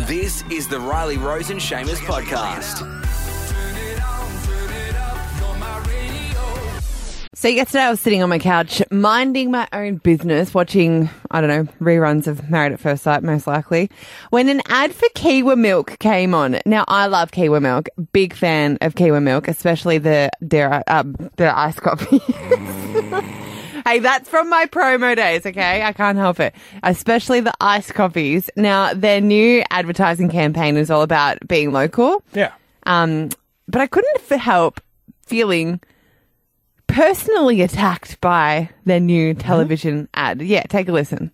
This is the Riley Rose and Seamus podcast. So yesterday I was sitting on my couch minding my own business, watching, I don't know, reruns of Married at First Sight, most likely, when an ad for Kiewa Milk came on. Now I love Kiewa Milk, big fan of Kiewa Milk, especially the, their, uh, the iced coffee. Hey, that's from my promo days, okay? I can't help it. Especially the iced coffees. Now, their new advertising campaign is all about being local. Yeah. Um, but I couldn't f- help feeling personally attacked by their new television ad. Yeah, take a listen.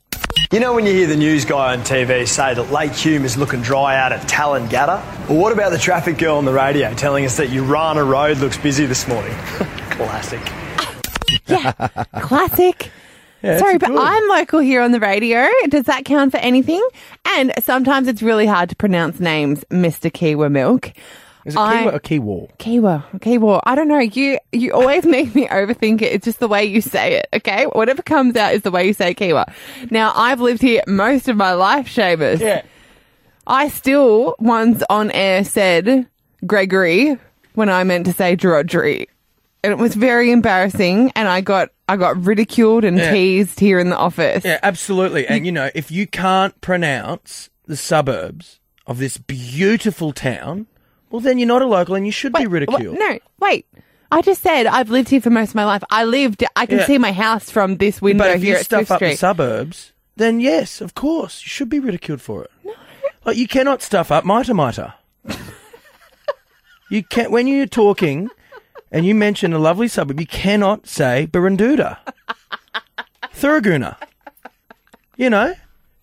You know when you hear the news guy on TV say that Lake Hume is looking dry out at Tallangatta? Well, what about the traffic girl on the radio telling us that Urana Road looks busy this morning? Classic. Yeah, classic. Sorry, but good. I'm local here on the radio. Does that count for anything? And sometimes it's really hard to pronounce names, Mr. Kiewa Milk. Is it I- Kiewa or Kiewa? Kiewa, Kiewa. I don't know. You you always make me overthink it. It's just the way you say it. Okay, whatever comes out is the way you say Kiewa. Now I've lived here most of my life, Seamus. Yeah. I still once on air said Gregory when I meant to say Drodgery. And it was very embarrassing and I got I got ridiculed and Yeah. teased here in the office. Yeah, absolutely. And you know, if you can't pronounce the suburbs of this beautiful town, well, then you're not a local and you should be ridiculed. no, wait. I just said I've lived here for most of my life. I lived I can Yeah. see my house from this window But if here you stuff Swift up the suburbs, then yes, of course, you should be ridiculed for it. No. Like you cannot stuff up Mitre Mitre. you can't when you're talking and you mention a lovely suburb, you cannot say Barunduda. Thuraguna. You know?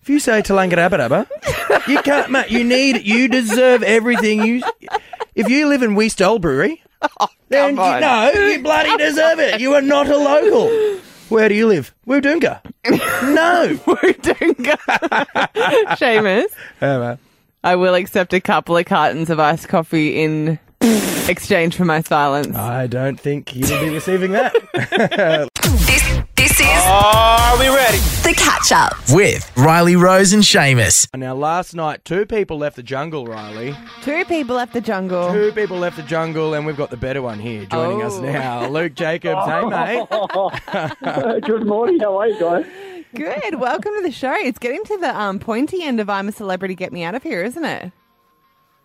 If you say Talangarabadaba, you can't mate, you need you deserve everything you if you live in West Albury, oh, then you, on. no, you bloody deserve it. You are not a local. Where do you live? Woodunga. no. Wudunga. Seamus, I will accept a couple of cartons of iced coffee in exchange for my silence. I don't think you will be receiving that. This, this is Are we ready? the catch up. with Riley Rose and Seamus. now, last night, two people left the jungle, Riley. Two people left the jungle. Two people left the jungle, and we've got the better one here joining us Oh. now. Luke Jacobz. Hey, mate. Good morning. How are you guys? Good. Welcome to the show. It's getting to the um, pointy end of I'm a celebrity, get me out of here, isn't it?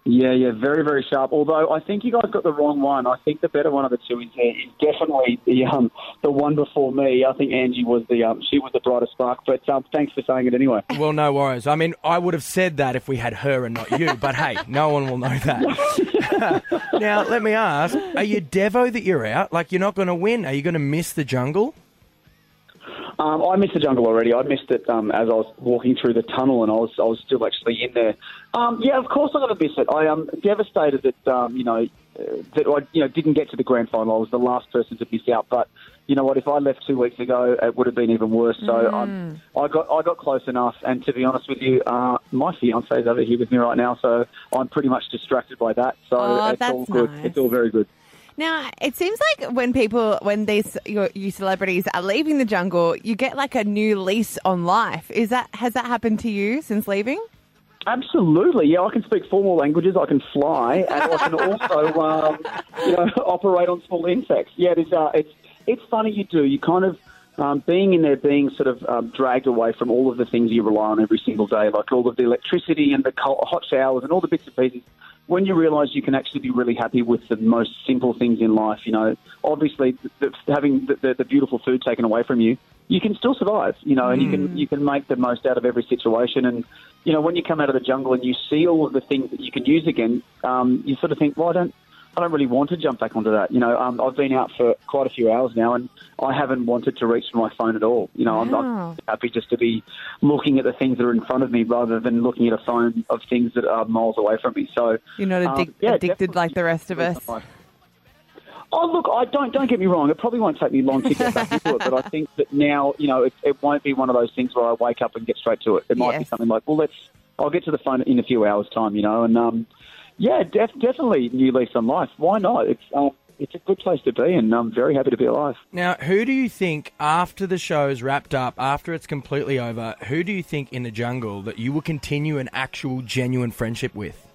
Yeah, yeah, very, very sharp. Although I think you guys got the wrong one. I think the better one of the two is, is definitely the um the one before me. I think Angie was the um she was the brighter spark. But um, thanks for saying it anyway. Well, no worries. I mean, I would have said that if we had her and not you, but hey, no one will know that. now, let me ask are you Devo that you're out? Like, you're not going to win? Are you going to miss the jungle? Um, I missed the jungle already. I missed it um, as I was walking through the tunnel, and I was I was still actually in there. Um, yeah, of course I'm going to miss it. I am devastated that um, you know uh, that I you know didn't get to the grand final. I was the last person to miss out, but. You know what? If I left two weeks ago, it would have been even worse. So um, I got I got close enough. And to be honest with you, uh, my fiance is over here with me right now, so I'm pretty much distracted by that. So Oh, it's all good. nice. It's all very good. Now, it seems like when people, when these you, you celebrities are leaving the jungle, you get like a new lease on life. Is that has that happened to you since leaving? Absolutely, yeah. I can speak four more languages. I can fly, and I can also, um, you know, operate on small insects. Yeah, it is. Uh, it's it's funny you do. You kind of um, being in there, being sort of um, dragged away from all of the things you rely on every single day, like all of the electricity and the cold, hot showers and all the bits and pieces. When you realise you can actually be really happy with the most simple things in life, you know, obviously the, the, having the, the, the beautiful food taken away from you, you can still survive, you know, and you can you can make the most out of every situation. And you know, when you come out of the jungle and you see all of the things that you can use again, um, you sort of think, well, I don't, I don't really want to jump back onto that. You know, um, I've been out for quite a few hours now, and I haven't wanted to reach for my phone at all. You know, I'm, Wow. I'm happy just to be looking at the things that are in front of me rather than looking at a phone of things that are miles away from me. So You're not um, yeah, addicted like the rest of us. Oh look, I don't don't get me wrong. It probably won't take me long to get back into it, but I think that now, you know, it, it won't be one of those things where I wake up and get straight to it. It might be something like, well, let's. I'll get to the phone in a few hours' time, you know, and um, yeah, def- definitely new lease on life. Why not? It's uh, it's a good place to be, and I'm very happy to be alive. Now, who do you think after the show's wrapped up, after it's completely over, who do you think in the jungle that you will continue an actual, genuine friendship with?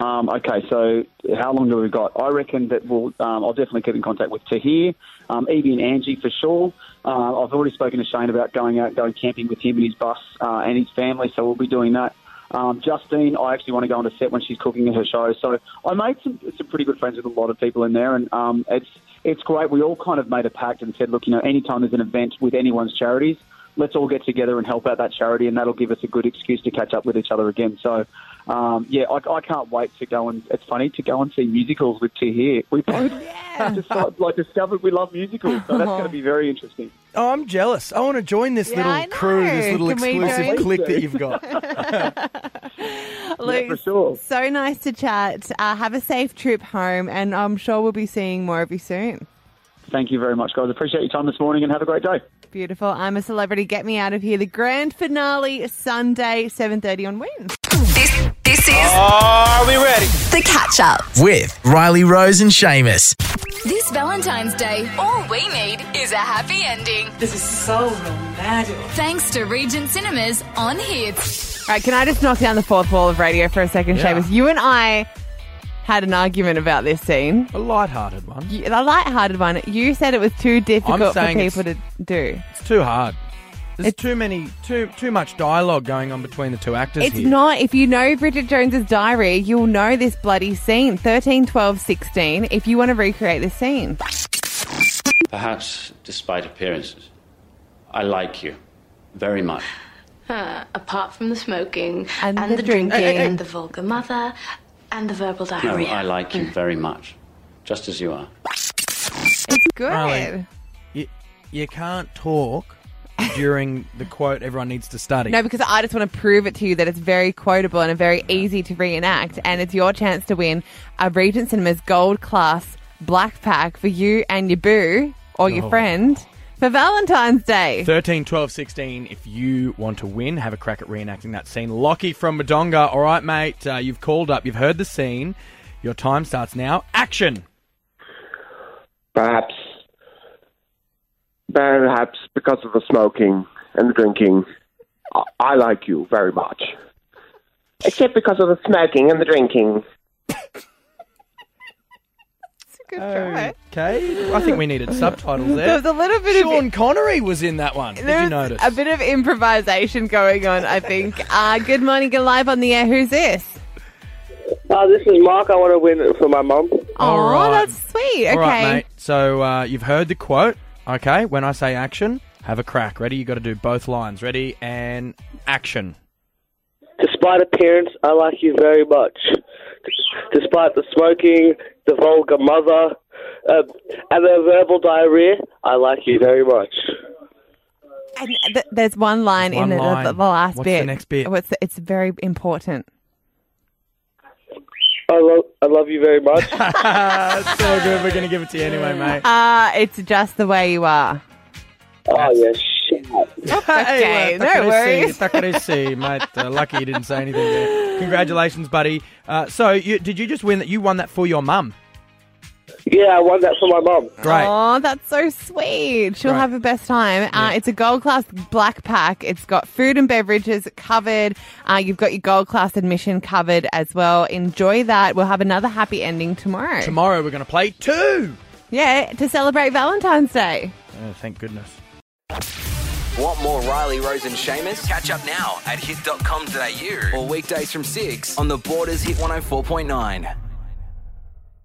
Um, okay, so how long do we got? I reckon that we'll. Um, I'll definitely keep in contact with Tahir, um, Evie, and Angie for sure. Uh, I've already spoken to Shane about going out, going camping with him and his bus uh, and his family, so we'll be doing that. Um, Justine, I actually want to go on a set when she's cooking at her show. So I made some some pretty good friends with a lot of people in there, and um, it's it's great. We all kind of made a pact and said, look, you know, anytime there's an event with anyone's charities, let's all get together and help out that charity, and that'll give us a good excuse to catch up with each other again. So, um, yeah, I, I can't wait to go and it's funny to go and see musicals with Tahir. We both just like discovered we love musicals, so that's going to be very interesting. Oh, I'm jealous. I want to join this Yeah, little crew, this little Can exclusive join? clique that you've got. Luke, for sure. so nice to chat. Uh, have a safe trip home, and I'm sure we'll be seeing more of you soon. Thank you very much, guys. Appreciate your time this morning, and have a great day. Beautiful. I'm a celebrity. Get me out of here. The grand finale Sunday, 7:30 on Win. This this is Are we ready? the catch up. With Riley Rose and Seamus. This Valentine's Day, all we need is a happy ending. This is so romantic. Thanks to Regent Cinemas on Hits. All right, can I just knock down the fourth wall of radio for a second, Yeah. Seamus? You and I had an argument about this scene. A light-hearted one. You- A light-hearted one. You said it was too difficult for people to do. It's too hard. There's It's- too many, too too much dialogue going on between the two actors It's here. not. If you know Bridget Jones's diary, you'll know this bloody scene. 13, 12, 16, if you want to recreate this scene. Perhaps, despite appearances, I like you very much. Uh, apart from the smoking And and, the the, drinking. drinking and the vulgar mother and the verbal diarrhea. No, diarrhea. I like you very much, just as you are. It's good. Riley. You, you can't talk during the quote everyone needs to study. No, because I just want to prove it to you that it's very quotable and a very easy to reenact, and it's your chance to win a Regent Cinemas Gold Class Black Pack for you and your boo or your Oh. friend for Valentine's Day. 13, 12, 16. If you want to win, have a crack at reenacting that scene. Lockie from Madonga. All right, mate. Uh, you've called up. You've heard the scene. Your time starts now. Action. Perhaps, perhaps because of the smoking and the drinking, I, I like you very much. Except because of the smoking and the drinking. Good try. Okay. I think we needed subtitles there. There was a little bit of Sean Connery was in that one. Did there you was notice? a bit of improvisation going on. I think. Uh, good morning, you're live on the air. Who's this? Uh, this is Mark. I want to win it for my mum. All oh, right. that's sweet. Okay. All right, mate. So uh, you've heard the quote. Okay. When I say action, have a crack. Ready? You got to do both lines. Ready and action. Despite appearance, I like you very much. Despite the smoking, the vulgar mother, uh, and the verbal diarrhea, I like you very much. And th- there's one line There's in one the, line. the, the last What's the bit. next bit? What's the- it's very important. I love, I love you very much. That's so good. We're going to give it to you anyway, mate. Uh, it's just the way you are. oh yeah, shit. Okay, well, no takarisi, worries. takarisi, mate. Uh, lucky you didn't say anything there. Congratulations, buddy. Uh, so, you, did you just win that? You won that for your mum. Yeah, I won that for my mum. Great. Oh, that's so sweet. She'll Right. have the best time. Uh, it's a gold class black pack. It's got food and beverages covered. Uh, you've got your gold class admission covered as well. Enjoy that. We'll have another happy ending tomorrow. Tomorrow we're going to play two. Yeah, to celebrate Valentine's Day. Oh, thank goodness. Want more Riley, Rose, and Seamus? Catch up now at hit.com.au or weekdays from 6 on the Borders Hit 104.9.